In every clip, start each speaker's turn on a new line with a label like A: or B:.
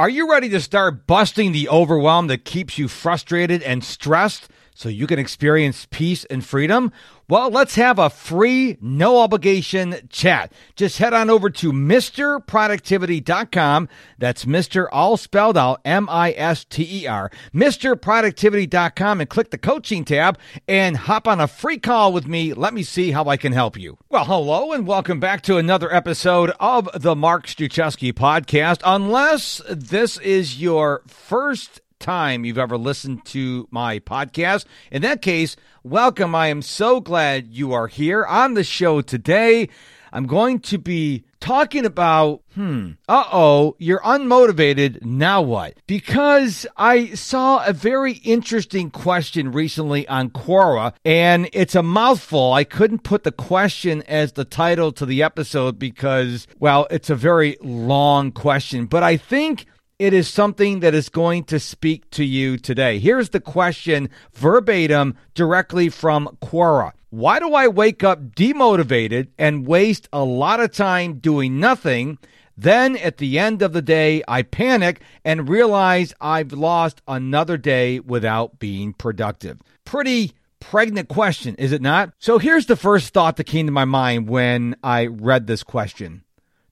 A: Are you ready to start busting the overwhelm that keeps you frustrated and stressed so you can experience peace and freedom? Well, let's have a free, no obligation chat. Just head on over to MrProductivity.com. That's Mr. all spelled out, M I S T E R, MrProductivity.com, and click the coaching tab and hop on a free call with me. Let me see how I can help you. Well, hello, and welcome back to another episode of the Mark Struczewski podcast. Unless this is your first time you've ever listened to my podcast. In that case, welcome. I am so glad you are here on the show today. I'm going to be talking about, hmm, uh oh, you're unmotivated. Now what? Because I saw a very interesting question recently on Quora, and it's a mouthful. I couldn't put the question as the title to the episode because, well, it's a very long question, but I think it is something that is going to speak to you today. Here's the question verbatim directly from Quora. Why do I wake up demotivated and waste a lot of time doing nothing? Then at the end of the day, I panic and realize I've lost another day without being productive. Pretty pregnant question, is it not? So here's the first thought that came to my mind when I read this question.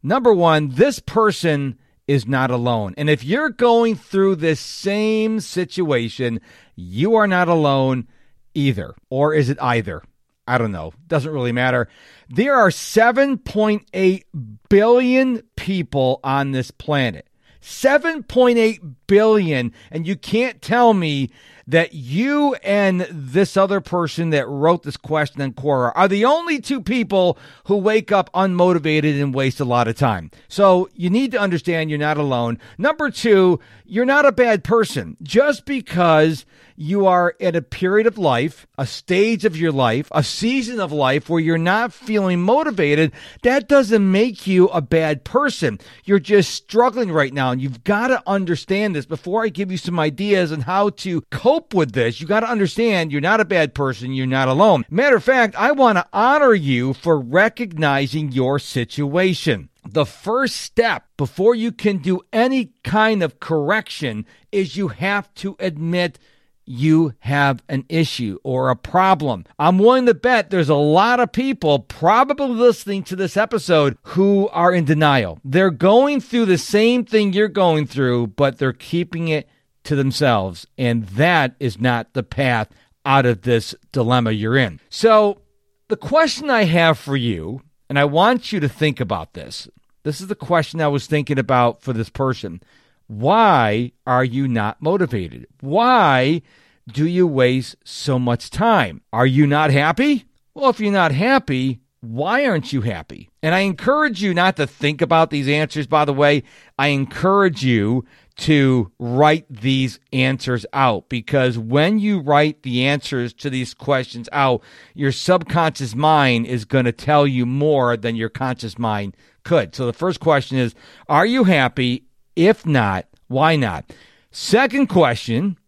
A: Number one, this person is not alone. And if you're going through this same situation, you are not alone either. Or is it either? I don't know. Doesn't really matter. There are 7.8 billion people on this planet. 7.8 billion. And you can't tell me that you and this other person that wrote this question in Quora are the only two people who wake up unmotivated and waste a lot of time. So you need to understand you're not alone. Number two, you're not a bad person. Just because you are at a period of life, a stage of your life, a season of life where you're not feeling motivated, that doesn't make you a bad person. You're just struggling right now. And you've got to understand this before I give you some ideas on how to cope with this. You got to understand you're not a bad person. You're not alone. Matter of fact, I want to honor you for recognizing your situation the first step before you can do any kind of correction is you have to admit you have an issue or a problem. I'm willing to bet there's a lot of people probably listening to this episode who are in denial. They're going through the same thing you're going through, but they're keeping it to themselves. And that is not the path out of this dilemma you're in. So, the question I have for you, and I want you to think about this. This is the question I was thinking about for this person. Why are you not motivated? Why do you waste so much time? Are you not happy? Well, if you're not happy, why aren't you happy? And I encourage you not to think about these answers, by the way. I encourage you to write these answers out because when you write the answers to these questions out, your subconscious mind is going to tell you more than your conscious mind could. So the first question is Are you happy? If not, why not? Second question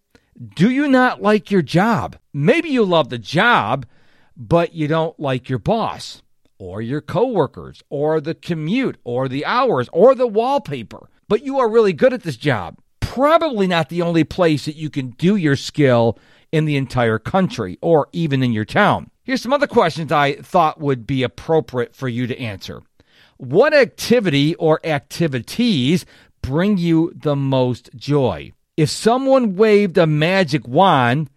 A: Do you not like your job? Maybe you love the job, but you don't like your boss or your coworkers or the commute or the hours or the wallpaper but you are really good at this job. Probably not the only place that you can do your skill in the entire country or even in your town. Here's some other questions I thought would be appropriate for you to answer. What activity or activities bring you the most joy? If someone waved a magic wand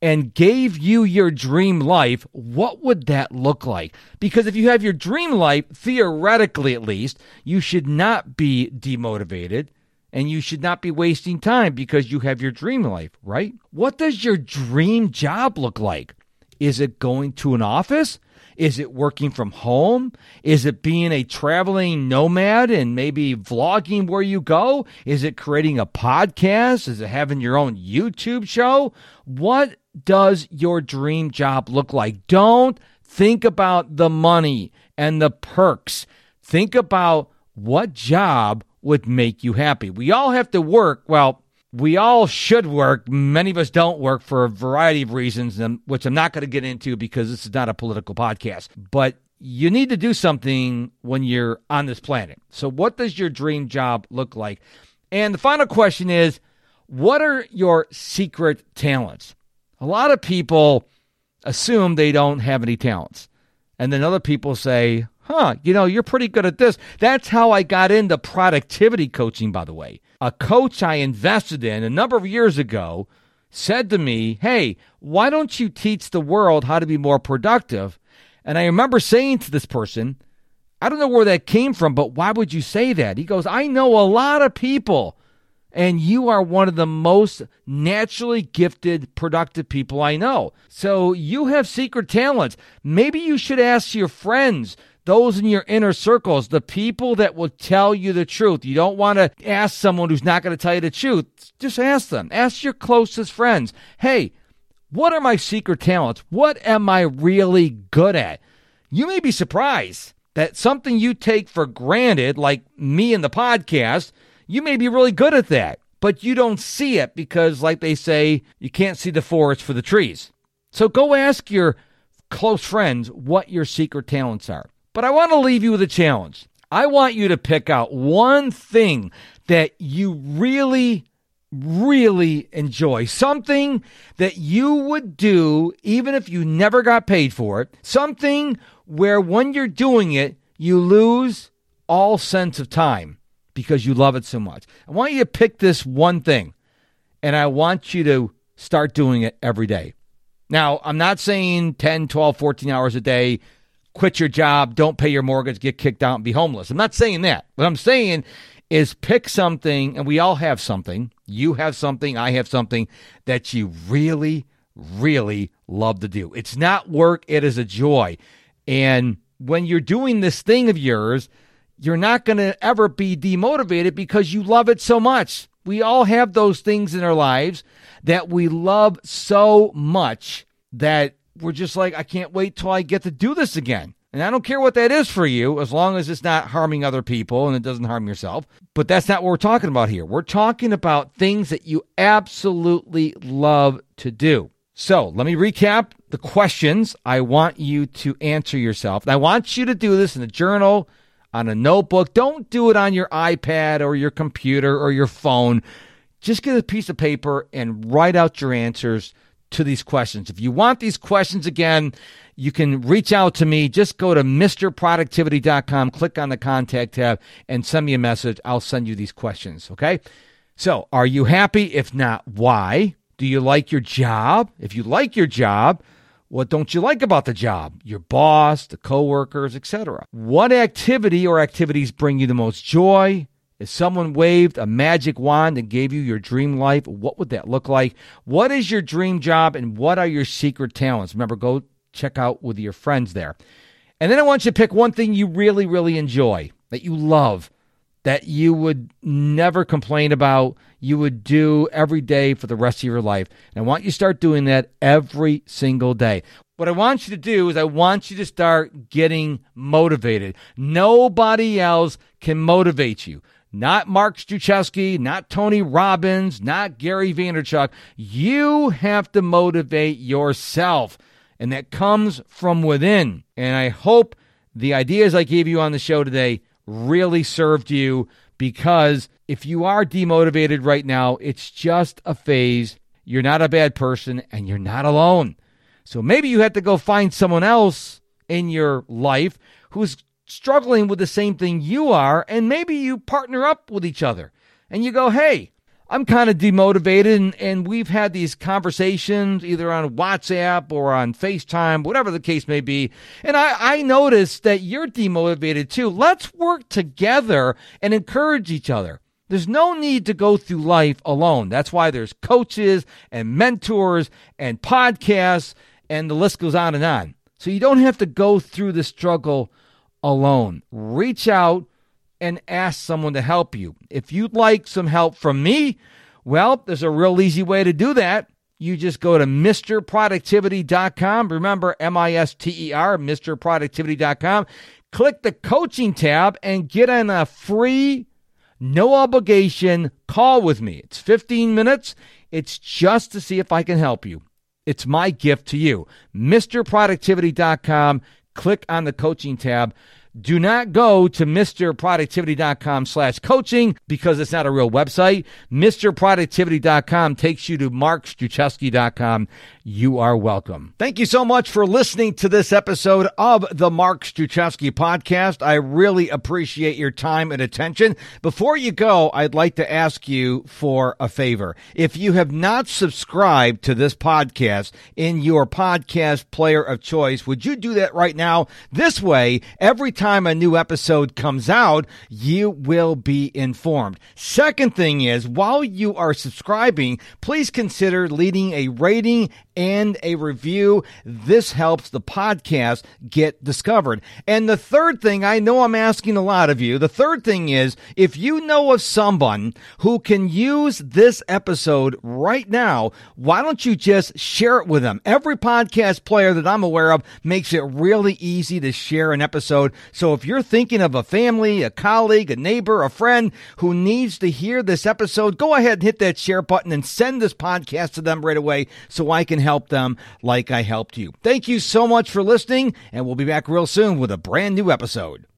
A: and gave you your dream life, what would that look like? Because if you have your dream life, theoretically at least, you should not be demotivated and you should not be wasting time because you have your dream life, right? What does your dream job look like? Is it going to an office? Is it working from home? Is it being a traveling nomad and maybe vlogging where you go? Is it creating a podcast? Is it having your own YouTube show? What does your dream job look like? Don't think about the money and the perks. Think about what job would make you happy. We all have to work. Well, we all should work. Many of us don't work for a variety of reasons, which I'm not going to get into because this is not a political podcast. But you need to do something when you're on this planet. So, what does your dream job look like? And the final question is what are your secret talents? A lot of people assume they don't have any talents. And then other people say, huh, you know, you're pretty good at this. That's how I got into productivity coaching, by the way. A coach I invested in a number of years ago said to me, hey, why don't you teach the world how to be more productive? And I remember saying to this person, I don't know where that came from, but why would you say that? He goes, I know a lot of people and you are one of the most naturally gifted, productive people I know. So you have secret talents. Maybe you should ask your friends, those in your inner circles, the people that will tell you the truth. You don't want to ask someone who's not going to tell you the truth. Just ask them. Ask your closest friends, hey, what are my secret talents? What am I really good at? You may be surprised that something you take for granted, like me in the podcast, you may be really good at that, but you don't see it because, like they say, you can't see the forest for the trees. So go ask your close friends what your secret talents are. But I want to leave you with a challenge. I want you to pick out one thing that you really, really enjoy. Something that you would do even if you never got paid for it. Something where when you're doing it, you lose all sense of time because you love it so much. I want you to pick this one thing and I want you to start doing it every day. Now, I'm not saying 10, 12, 14 hours a day, quit your job, don't pay your mortgage, get kicked out, and be homeless. I'm not saying that. What I'm saying is pick something, and we all have something. You have something, I have something that you really, really love to do. It's not work, it is a joy. And when you're doing this thing of yours, you're not going to ever be demotivated because you love it so much. We all have those things in our lives that we love so much that we're just like, I can't wait till I get to do this again. And I don't care what that is for you, as long as it's not harming other people and it doesn't harm yourself. But that's not what we're talking about here. We're talking about things that you absolutely love to do. So let me recap the questions I want you to answer yourself. I want you to do this in a journal on a notebook. Don't do it on your iPad or your computer or your phone. Just get a piece of paper and write out your answers to these questions. If you want these questions again, you can reach out to me. Just go to MrProductivity.com, click on the contact tab, and send me a message. I'll send you these questions. Okay. So, are you happy? If not, why? Do you like your job? If you like your job, what don't you like about the job? Your boss, the coworkers, etc. What activity or activities bring you the most joy? If someone waved a magic wand and gave you your dream life, what would that look like? What is your dream job and what are your secret talents? Remember, go check out with your friends there. And then I want you to pick one thing you really, really enjoy, that you love, that you would never complain about, you would do every day for the rest of your life. And I want you to start doing that every single day. What I want you to do is I want you to start getting motivated. Nobody else can motivate you. Not Mark Struczewski, not Tony Robbins, not Gary Vaynerchuk. You have to motivate yourself. And that comes from within. And I hope the ideas I gave you on the show today really served you because if you are demotivated right now, it's just a phase. You're not a bad person and you're not alone. So maybe you have to go find someone else in your life who's struggling with the same thing you are, and maybe you partner up with each other and you go, hey, I'm kind of demotivated, and, and we've had these conversations either on WhatsApp or on FaceTime, whatever the case may be. And I, I noticed that you're demotivated too. Let's work together and encourage each other. There's no need to go through life alone. That's why there's coaches and mentors and podcasts, and the list goes on and on. So you don't have to go through the struggle alone. Reach out and ask someone to help you. If you'd like some help from me, well, there's a real easy way to do that. You just go to MrProductivity.com. Remember, M I S T E R, MrProductivity.com. Click the coaching tab and get on a free, no obligation call with me. It's 15 minutes. It's just to see if I can help you. It's my gift to you. MrProductivity.com. Click on the coaching tab. Do not go to MrProductivity.com slash coaching because it's not a real website. MrProductivity.com takes you to MarkStruczewski.com. You are welcome. Thank you so much for listening to this episode of the Mark Struczewski podcast. I really appreciate your time and attention. Before you go, I'd like to ask you for a favor. If you have not subscribed to this podcast in your podcast player of choice, would you do that right now? This way, every time a new episode comes out, you will be informed. Second thing is, while you are subscribing, please consider leading a rating and a review. This helps the podcast get discovered. And the third thing, I know I'm asking a lot of you. The third thing is if you know of someone who can use this episode right now, why don't you just share it with them? Every podcast player that I'm aware of makes it really easy to share an episode. So if you're thinking of a family, a colleague, a neighbor, a friend who needs to hear this episode, go ahead and hit that share button and send this podcast to them right away so I can help them like I helped you. Thank you so much for listening, and we'll be back real soon with a brand new episode.